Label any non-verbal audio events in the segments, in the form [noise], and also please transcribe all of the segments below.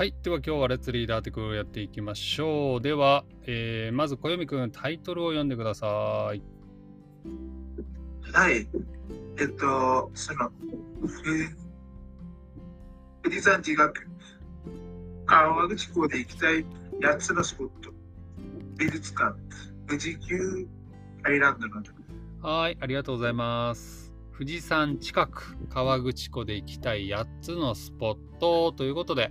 はい。では今日はレッツリーダーテクをやっていきましょう。では、えー、まず小読くんタイトルを読んでください。はい。えっと、その、ふ富士山地学、川口港で行きたい8つのスポット、美術館、富士急アイランドなど。はい。ありがとうございます。富士山近く、川口湖で行きたい8つのスポットということで、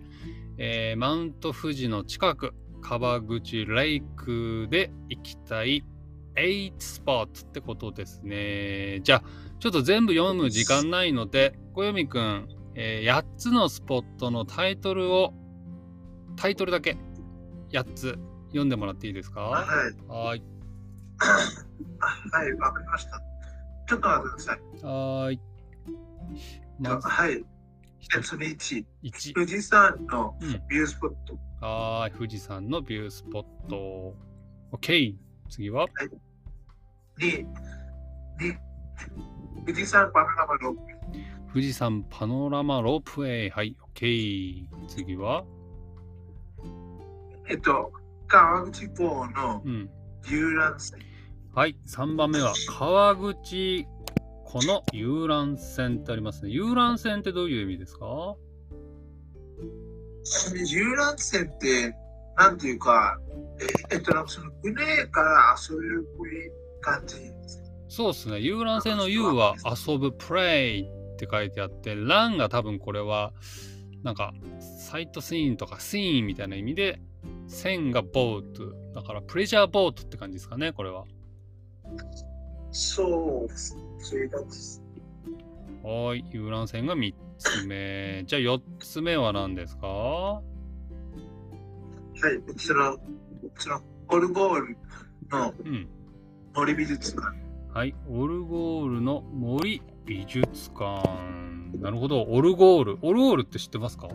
えーマウント富士の近く、川口レイクで行きたい8スポットってことですね。じゃあ、ちょっと全部読む時間ないので、小読くん、え8つのスポットのタイトルを、タイトルだけ8つ読んでもらっていいですか？はい。はい。はい、わかりました。ちょっと待ってください。はーい。まず、はい。一その1、1。富士山のうん。ビュースポット。はーい。富士山のビュースポット。OK。次は？2、2、富士山パノラマロープ。富士山パノラマロープウェイ。はい。OK。次は？えっと、川口港のうん。遊覧船。はい。3番目は川口湖の遊覧船ってありますね。遊覧船ってどういう意味ですか？遊覧船って、なんていうか、ええっと、なんかその船から遊べる感じ。そうですね。遊覧船の U は遊ぶ、プレイって書いてあって、ランが多分これは、なんか、サイトシーンとかシーンみたいな意味で、線がボート。だから、プレジャーボートって感じですかね、これは。そうです。そういう感じです。はーい。遊覧船が3つ目。じゃあ4つ目は何ですか？はい、その、その、オルゴールのうん。森美術館。はい。オルゴールの森美術館。なるほど。オルゴール。オルゴールって知ってますか？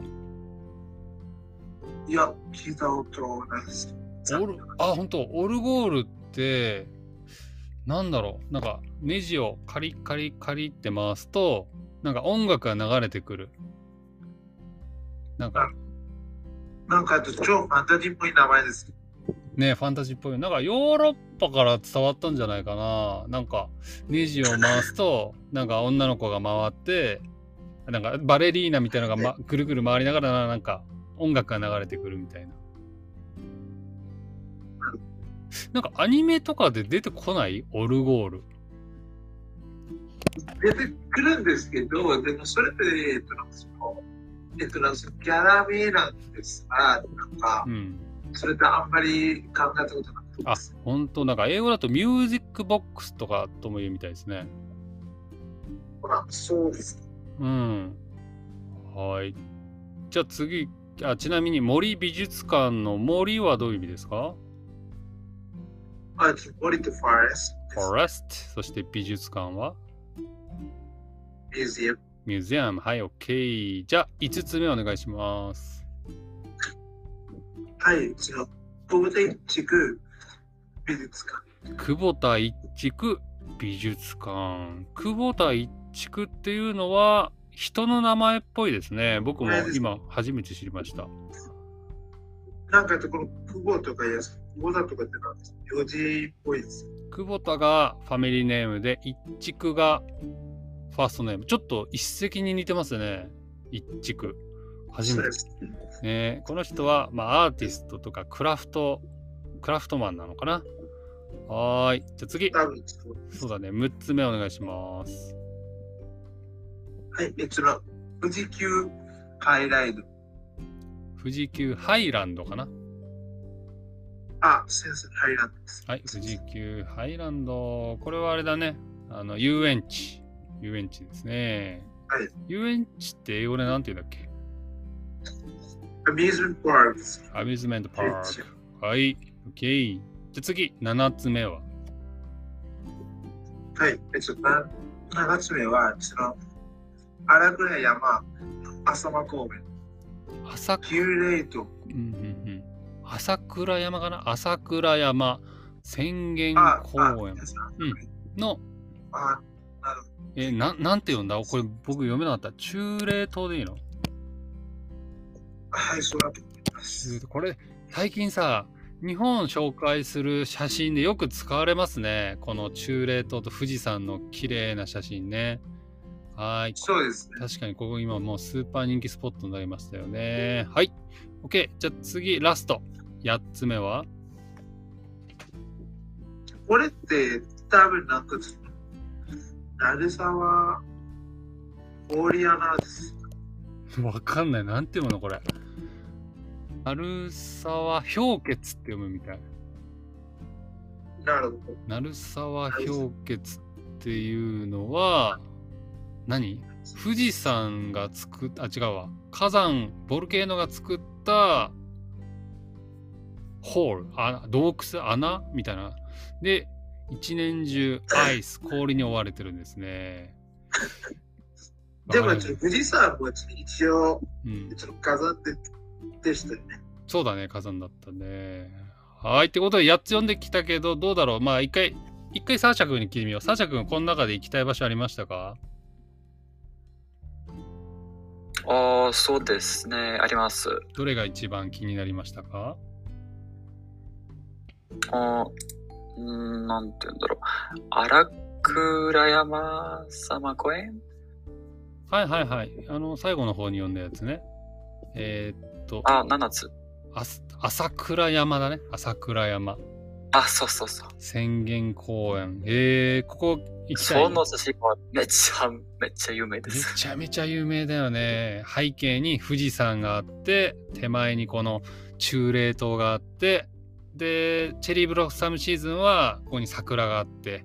いや、聞いたことないです。オルあ、本当オルゴールって、なんだろう、なんかネジをカリカリカリって回すと、なんか音楽が流れてくる。なんかなんか、超ファンタジーっぽい名前です。ね、ファンタジーっぽい。なんかヨーロッパから伝わったんじゃないかな。なんかネジを回すと、なんか女の子が回って、なんかバレリーナみたいなのが、ま、ぐるぐる回りながら、なんか音楽が流れてくるみたいな。なんかアニメとかで出てこない？オルゴール。出てくるんですけど、でもそれって、えっと、なんかその、えっと、なんかそのキャラ名なんですが、なんかう、ん。それってあんまり考えたことなくてあ、本当？なんか英語だとミュージックボックスとかとも言うみたいですね。あそうです。うん。はい。じゃあ次、あちなみに森美術館の森はどういう意味ですか？あ、森とフォレスト。?forest。そして美術館は？ミュージアム。ミュージアム。はい、OK。じゃあ5つ目お願いします。はい、その、ボーデ地区美術館。久保田一築美術館。久保田一築っていうのは人の名前っぽいですね。僕も今初めて知りました。なんか、この久保とかやす、久保田とかってなんです名字っぽいです。久保田がファミリーネームで一築がファーストネーム。ちょっと一石に似てますね。一築。初めてこの人は、まあ、アーティストとかクラフト、クラフトマンなのかなはーい。じゃあ次。そうだね。6つ目お願いします。はい、え、その、富士急ハイライド。富士急ハイランドかなあ、先生、ハイランドです。はい。富士急ハイランド。これはあれだね。あの、遊園地。遊園地ですね。はい。遊園地って英語でなんて言うんだっけ？アミューズメントパーク。アミューズメントパーク。はい。OK。じゃあ次、7つ目は？はい、え、っと、な7つ目は、その、荒倉山、浅間公園、朝旧霊島、うんうんうん。朝倉山かな？朝倉山浅間公園の。え、ななんて読んだ？これ僕読めなかった。中霊島でいいの？は最初だと思います。これ、最近さ、日本紹介する写真でよく使われますね。この中霊島と富士山の綺麗な写真ね。はい。そうですね。確かにここ今もうスーパー人気スポットになりましたよね。はい。OK。じゃあ次、ラスト。8つ目は？これって多分なんか、鳴沢オーリアナです。わかんない。なんて読むのこれ？鳴沢氷結って読むみたい。なるほど。鳴沢氷結っていうのは、何？富士山が作っあ違うわ。火山ボルケーノが作ったホール。あ洞窟穴？みたいな。で一年中アイス [laughs] 氷に覆われてるんですね。[laughs] でも富士山も一応うん、ちょっと火山ででしたよね。そうだね火山だったね。はいってことで8つ読んできたけどどうだろう。まあ一回一回サーシャ君に聞いてみよう。サーシャ君この中で行きたい場所ありましたか？ああ、そうですね。あります。どれが一番気になりましたか？あーうーん、なんて言うんだろう。荒倉山様公園？はいはいはい。あの、最後の方に読んだやつね。えーっと、あ、7つ。あす朝倉山だね。朝倉山。あ、そうそうそう。浅間公園。えー、ここ行きたい。その写真はめっちゃ、めっちゃ有名でめす。ちゃめちゃ有名だよね。背景に富士山があって、手前にこの中霊島があって、で、チェリーブロッサムシーズンはここに桜があって、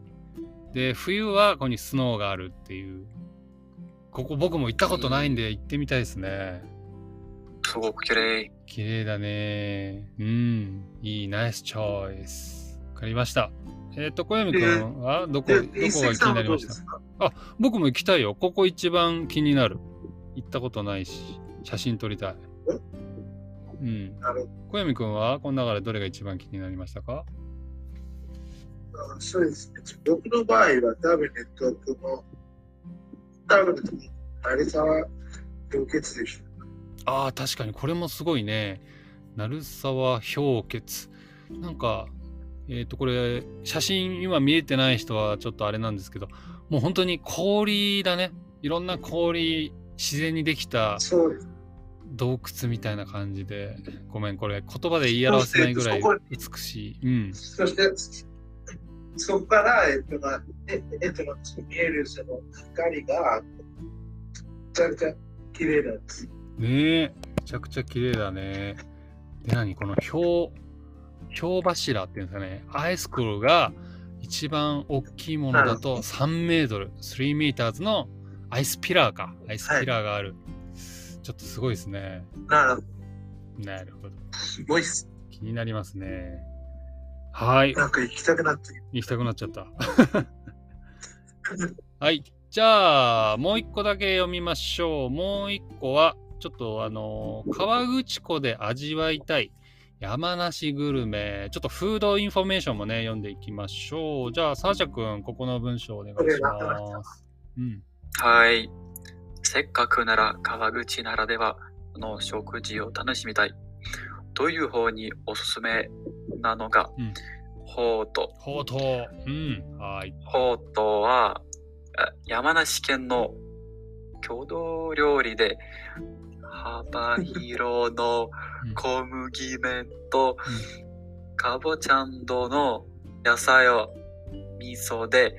で、冬はここにスノーがあるっていう。ここ僕も行ったことないんで行ってみたいですね。すごく綺麗。綺麗だね。うん。いい、ナイスチョイス。わかりました。えっ、と、小闇くんはどこ、で、どこが気になりました？どうですか？僕も行きたいよ。ここ一番気になる。行ったことないし、写真撮りたい。うん。小闇くんはこの中でどれが一番気になりましたか？そうですね。僕の場合は多分ね、とこの、多分ね、成沢氷結でしょ。ああ、確かにこれもすごいね。鳴沢氷結。なんか、えっ、と、これ、写真今見えてない人はちょっとあれなんですけど、もう本当に氷だね。いろんな氷、自然にできた。洞窟みたいな感じで、ごめん、これ言葉で言い表せないぐらい美しい。うん。そして、そこから、えっと、まあええっと、見えるその光が、めちゃくちゃ綺麗なんです。ねえ、めちゃくちゃ綺麗だね。で、何？この氷、氷柱っていうんですかね、アイスクールが一番大きいものだと3メートル、3メーターズのアイスピラーか。アイスピラーがある。ちょっとすごいですね。なるほど。なるほど。すごいっす。気になりますね。はい。なんか行きたくなってき行きたくなっちゃった。[laughs] はい。じゃあ、もう一個だけ読みましょう。もう一個は、ちょっとあのー河口湖で味わいたい山梨グルメ。ちょっとフードインフォメーションもね、読んでいきましょう。じゃあ、サーシャ君、ここの文章お願いします。うん。はい。せっかくなら河口湖ならではの食事を楽しみたい。という方におすすめなのが、うんほうと。ほうとう。うん。はい。ほうとうとは、あ山梨県の郷土料理で、幅広のうん小麦麺と、かぼちゃんどの野菜を味噌で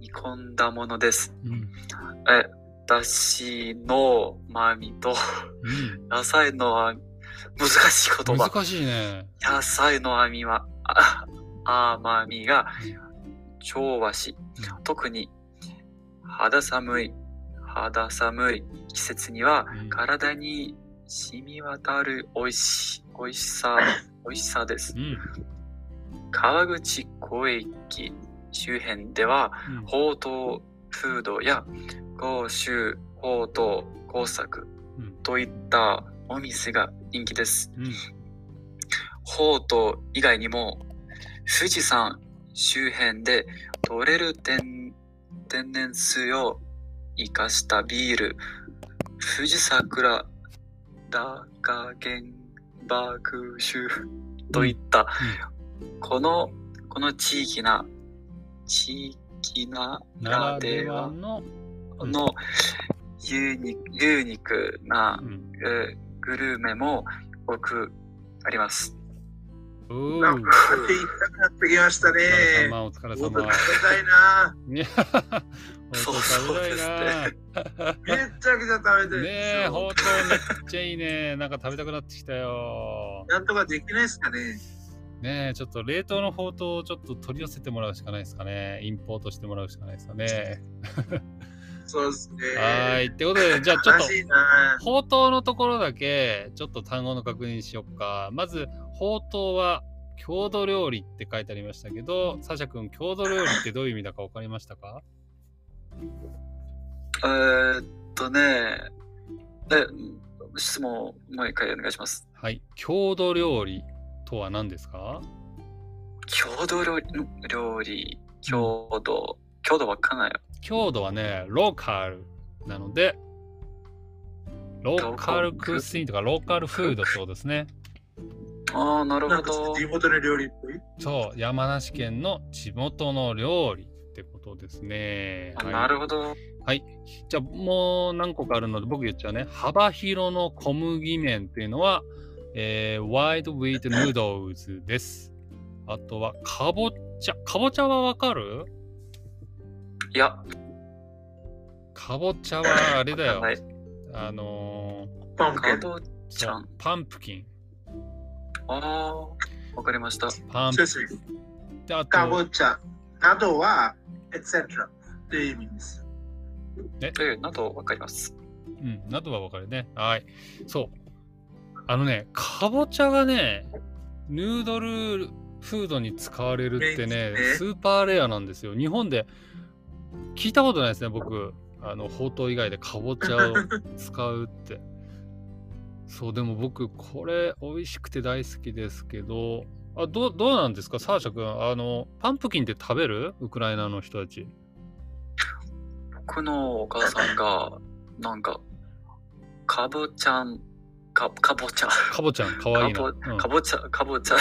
煮込んだものです。うん。え、だしのまみと、うん。野菜のあ難しい言葉。難しいね。野菜の網は、あ甘みが調和し、特に肌寒い、肌寒い季節にはうん体に染み渡る美味し美味しさ、[laughs] 美味しさですう。ん。川口湖駅周辺では、うんほうとうフードや甲州ほうとう工作うんといったお店が人気です。うん。ほうとう以外にも富士山周辺で取れる天天然水を生かしたビール富士桜ダカゲンバグシュといった、この、この地域な、地域ななららででははの、うんのユニユニークなう、ん、えーグルメも多くあります。うーなんか、行きたくなってきましたお疲れね。様、お疲れ様。食べたいな。[laughs] そう食べたいな。めっちゃくちゃ食べたいねえ、よ。ほうとうめっちゃいいね。なんか食べたくなってきたよ。なんとかできないですかね。ねえ、ちょっと冷凍のほうとうをちょっと取り寄せてもらうしかないですかね。インポートしてもらうしかないですかね。そうですね。はーい。ってことで、じゃあちょっと。ほうとうのところだけ、ちょっと単語の確認しよっか。まず、ほうとうは郷土料理って書いてありましたけど、サシャ君、郷土料理ってどういう意味だか分かりましたか？えーっとね、え、質問もう一回お願いします。はい。郷土料理とは何ですか？郷土料理、料理郷土、郷土わかんないよ。郷土はね、ローカルなので、ローカルクーシーンとかローカルフードそうですね。ああ、なるほどと。地元の料理っぽい？そう、山梨県の地元の料理ってことですね。あはいなるほど。はい。じゃあもう何個かあるので僕言っちゃうね。幅広の小麦麺っていうのは、えー、ワイドウィートヌードルズです。あとは、かぼちゃ。かぼちゃはわかる？いや、かぼちゃはあれだよ。あのパンプキン。パンプキン。ああ、わかりました。パンプ。キン。あかぼと、ちゃなどは、etc. っていう意味です。え、などわかります。うん、などはわかるね。はい。そう。あのね、かぼちゃがね、ヌードルフードに使われるってね、スーパーレアなんですよ。日本で聞いたことないですね、僕。あの、ほうとう以外でかぼちゃを使うって。[laughs] そう、でも僕、これ、美味しくて大好きですけど、あどうどうなんですか、サーシャ君。あの、パンプキンって食べる？ウクライナの人たち。僕のお母さんが、[laughs] なんか、かぼちゃん、かかぼちゃ、かぼちゃん、かわいいな。かぼちゃ、かぼちゃ、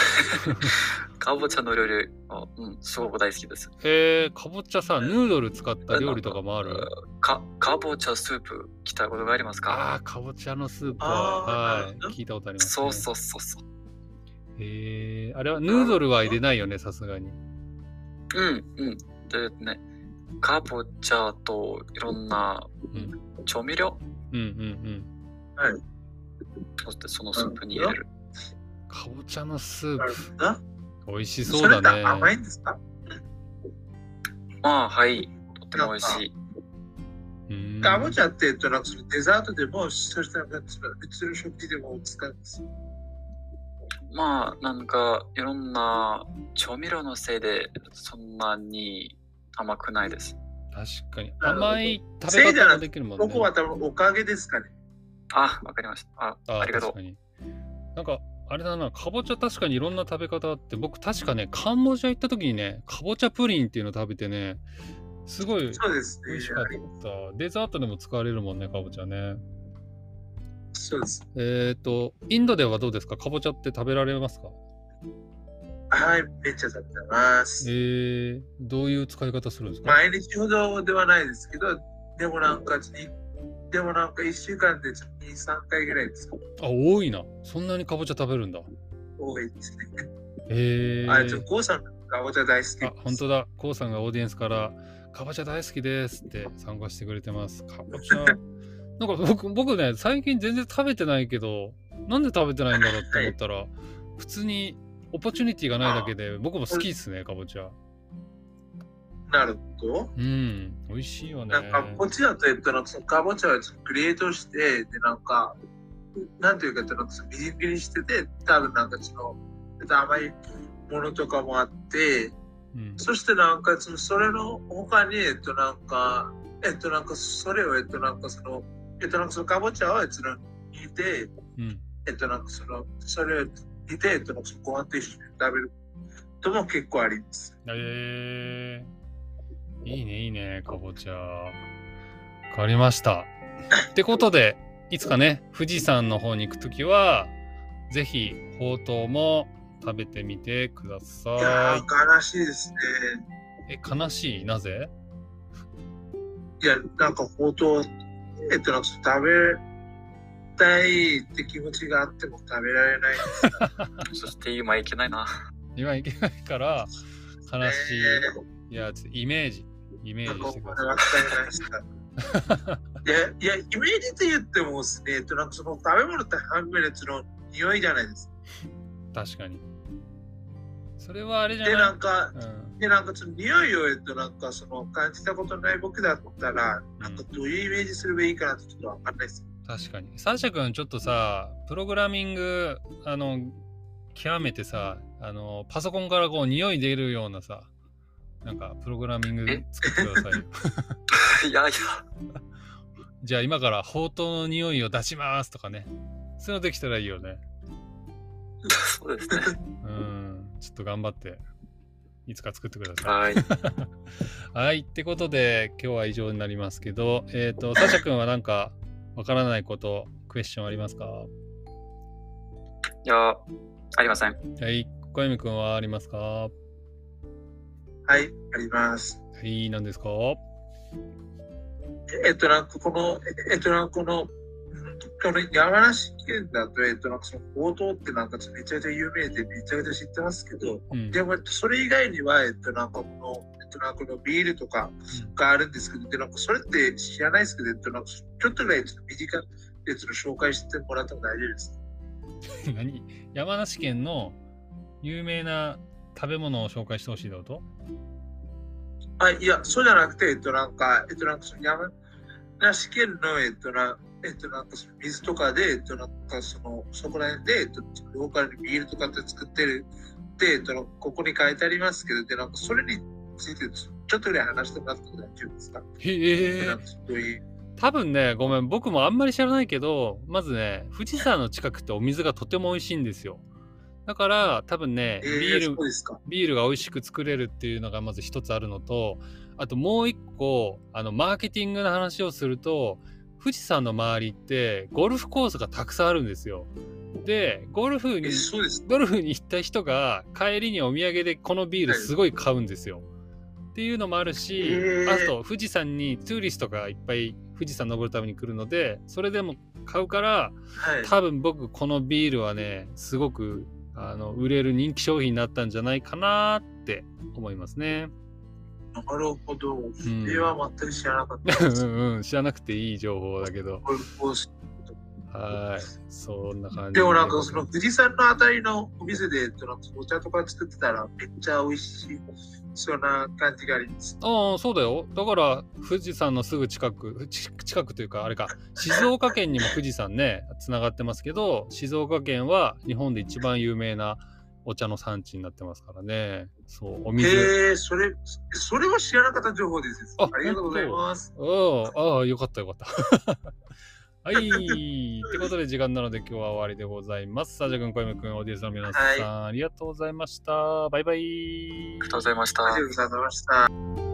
かぼちゃの料理、あうん、すごく大好きです。えー、かぼちゃさ、ヌードル使った料理とかもある？か、かぼちゃスープ来たことがありますああ、かかぼちゃのスープあは、ーはい、聞いたことあります、ね。そうそうそうそう。へえあれはヌードルは入れないよね、さすがに。うん、うん。でね、かぼちゃといろんなうん調味料、うんうんうん。そしてそのスープに入れる。かぼちゃのスーなるプ、ほど。美味しそそうれってだね。甘いんですか？まあ、はい。とっても美味しい。うーんかぼちゃって、えっと、なんかそのデザートでも、そしてなんかその普通の食事でも使うんですよ。まあ、なんか、いろんな調味料のせいで、そんなに甘くないです。確かに。甘い食べ方もできるもんね。ここは多分おかげですかね。あ、わかりました。あ、あありがとう確か。に。なんか、あれだな、かぼちゃ確かにいろんな食べ方あって、僕確かね、カンボジア行った時にね、かぼちゃプリンっていうの食べてね、すごいそうですね美味しかった。デザートでも使われるもんね、かぼちゃね。そうです。えっ、と、インドではどうですか？かぼちゃって食べられますか？はい、めっちゃ食べてます。えー、どういう使い方するんですか、毎日ほどではないですけど、でもなんか、にでもなんか1週間で2、3回ぐらいですかあ、多いな。そんなにかぼちゃ食べるんだ。多いですね。えー、あ、ちょ、こうさん、かぼちゃ大好き。あ、本当だ。こうさんがオーディエンスから、かぼちゃ大好きですって参加してくれてます。かぼちゃ。[laughs] なんか僕、僕ね、最近全然食べてないけど、なんで食べてないんだろうって思ったら、普通にオポチュニティがないだけで、僕も好きですね、かぼちゃ。なるほど。うん、美味しいよね。なんか、こっちだと、えっと、なんかそのかぼちゃをクリエイトして、で、なんか、なんていうか、えっとなんかそのみじん切りしてて、多分なんかその、えっと、甘いものとかもあって、うん、そしてなんかその、それの他に、えっと、なんか、えっと、なんか、それを、えっと、なんかその、えっと、なんかそのかぼちゃを、えっと、煮て、うん。えっと、なんかその、それを煮て、えっと、なんかそのご飯と一緒に食べるとも結構あります。えー、いいね、いいね、かぼちゃ。わかりました。[laughs] ってことで、いつかね、富士山の方に行くときは、ぜひ、ほうとうも食べてみてくだいやさー、悲しいですね。い。え、悲しい？なぜ？いや、なんかほうとう、えっと、なんか食べたいって気持ちがあっても食べられないです。[laughs] そして今いけないな。今行けないから、悲ねしい。いや、イメージ、イメージなんかしてください。いや、いや、イメージって言ってもですね、えっと、なんかその食べ物って半分のやつの匂いじゃないですか。確かに。それはあれじゃで、なないんか、うん、で、なんかその匂いを、えっと、なんかその感じたことない僕だったら、なんかどういうイメージすればいいかなってちょっとわかんないです。確かに。サーシャ君、ちょっとさ、プログラミング、あの、極めてさ、あの、パソコンからこう、匂い出るようなさ、なんか、プログラミングえ？作ってくださいよ。[laughs] いやいや。じゃあ、今から、ほうとうの匂いを出しますとかね。そういうのできたらいいよね。[laughs] そうですね。うん。ちょっと頑張って、いつか作ってください。はい。[laughs] はい。ってことで、今日は以上になりますけど、えっ、と、サーシャ君はなんか、わからないこと、クエスチョンありますか？いや、ありません。はい。小泉君はありますか？ははい、あります。い。何ですか？えっと、なんかこの、えっと、なんかこの、うんこの山梨県だと、えっと、なんかその、強盗ってなんかめちゃめちゃ有名でめちゃめちゃ知ってますけど、うん。でも、えっと、それ以外には、えっと、なんかこの、えっと、なんかこのビールとかがあるんですけど、で、なんかそれって知らないですけど、えっと、なんかちょっとぐらいちょっと短いやつの紹介してもらっても大丈夫ですか？何山梨県の有名な食べ物を紹介してほしいってことあ、いや、そうじゃなくて、えっと、なんか、えっと、なんかその山梨県の、えっと、な、えっと、なんかその水とかで、えっと、なんかその、そこら辺で、えっと、ローカルにビールとかって作ってるで、えっと、ここに書いてありますけど、で、なんかそれについてちょっとぐらい話してもらっても大丈夫ですか？へで、え多分ねごめん僕もあんまり知らないけどまずね富士山の近くってお水がとても美味しいんですよ。だから多分ねえー、ビール。ビールが美味しく作れるっていうのがまず一つあるのとあともう一個あのマーケティングの話をすると富士山の周りってゴルフコースがたくさんあるんですよでゴルフに。ゴルフに行った人が帰りにお土産でこのビールすごい買うんですよ。っていうのもあるし、あと富士山にツーリストがいっぱい富士山登るために来るのでそれでも買うからはい。多分僕このビールはねすごくあの売れる人気商品になったんじゃないかなって思いますね。なるほど。んそれは全く知らなかった。うんうん知らなくていい情報だけどはいそんな感じでもなんかその富士山のあたりのお店で、お茶とか作ってたらめっちゃ美味しい、そんな感じがあります。ああ、そうだよ。だから、富士山のすぐ近く、ち [laughs] 近くというか、あれか、静岡県にも富士山ね、つながってますけど、静岡県は日本で一番有名なお茶の産地になってますからね。そう、お水。へえ、それ、それは知らなかった情報です。あありがとうございます。ああ、ああ、よかったよかった。[laughs] はい。ってことで時間なので今日は終わりでございます。サージャ君、小山君、オーディエンスの皆さん、はありがとうございました。バイバイ。ありがとうございましたありがとうございました。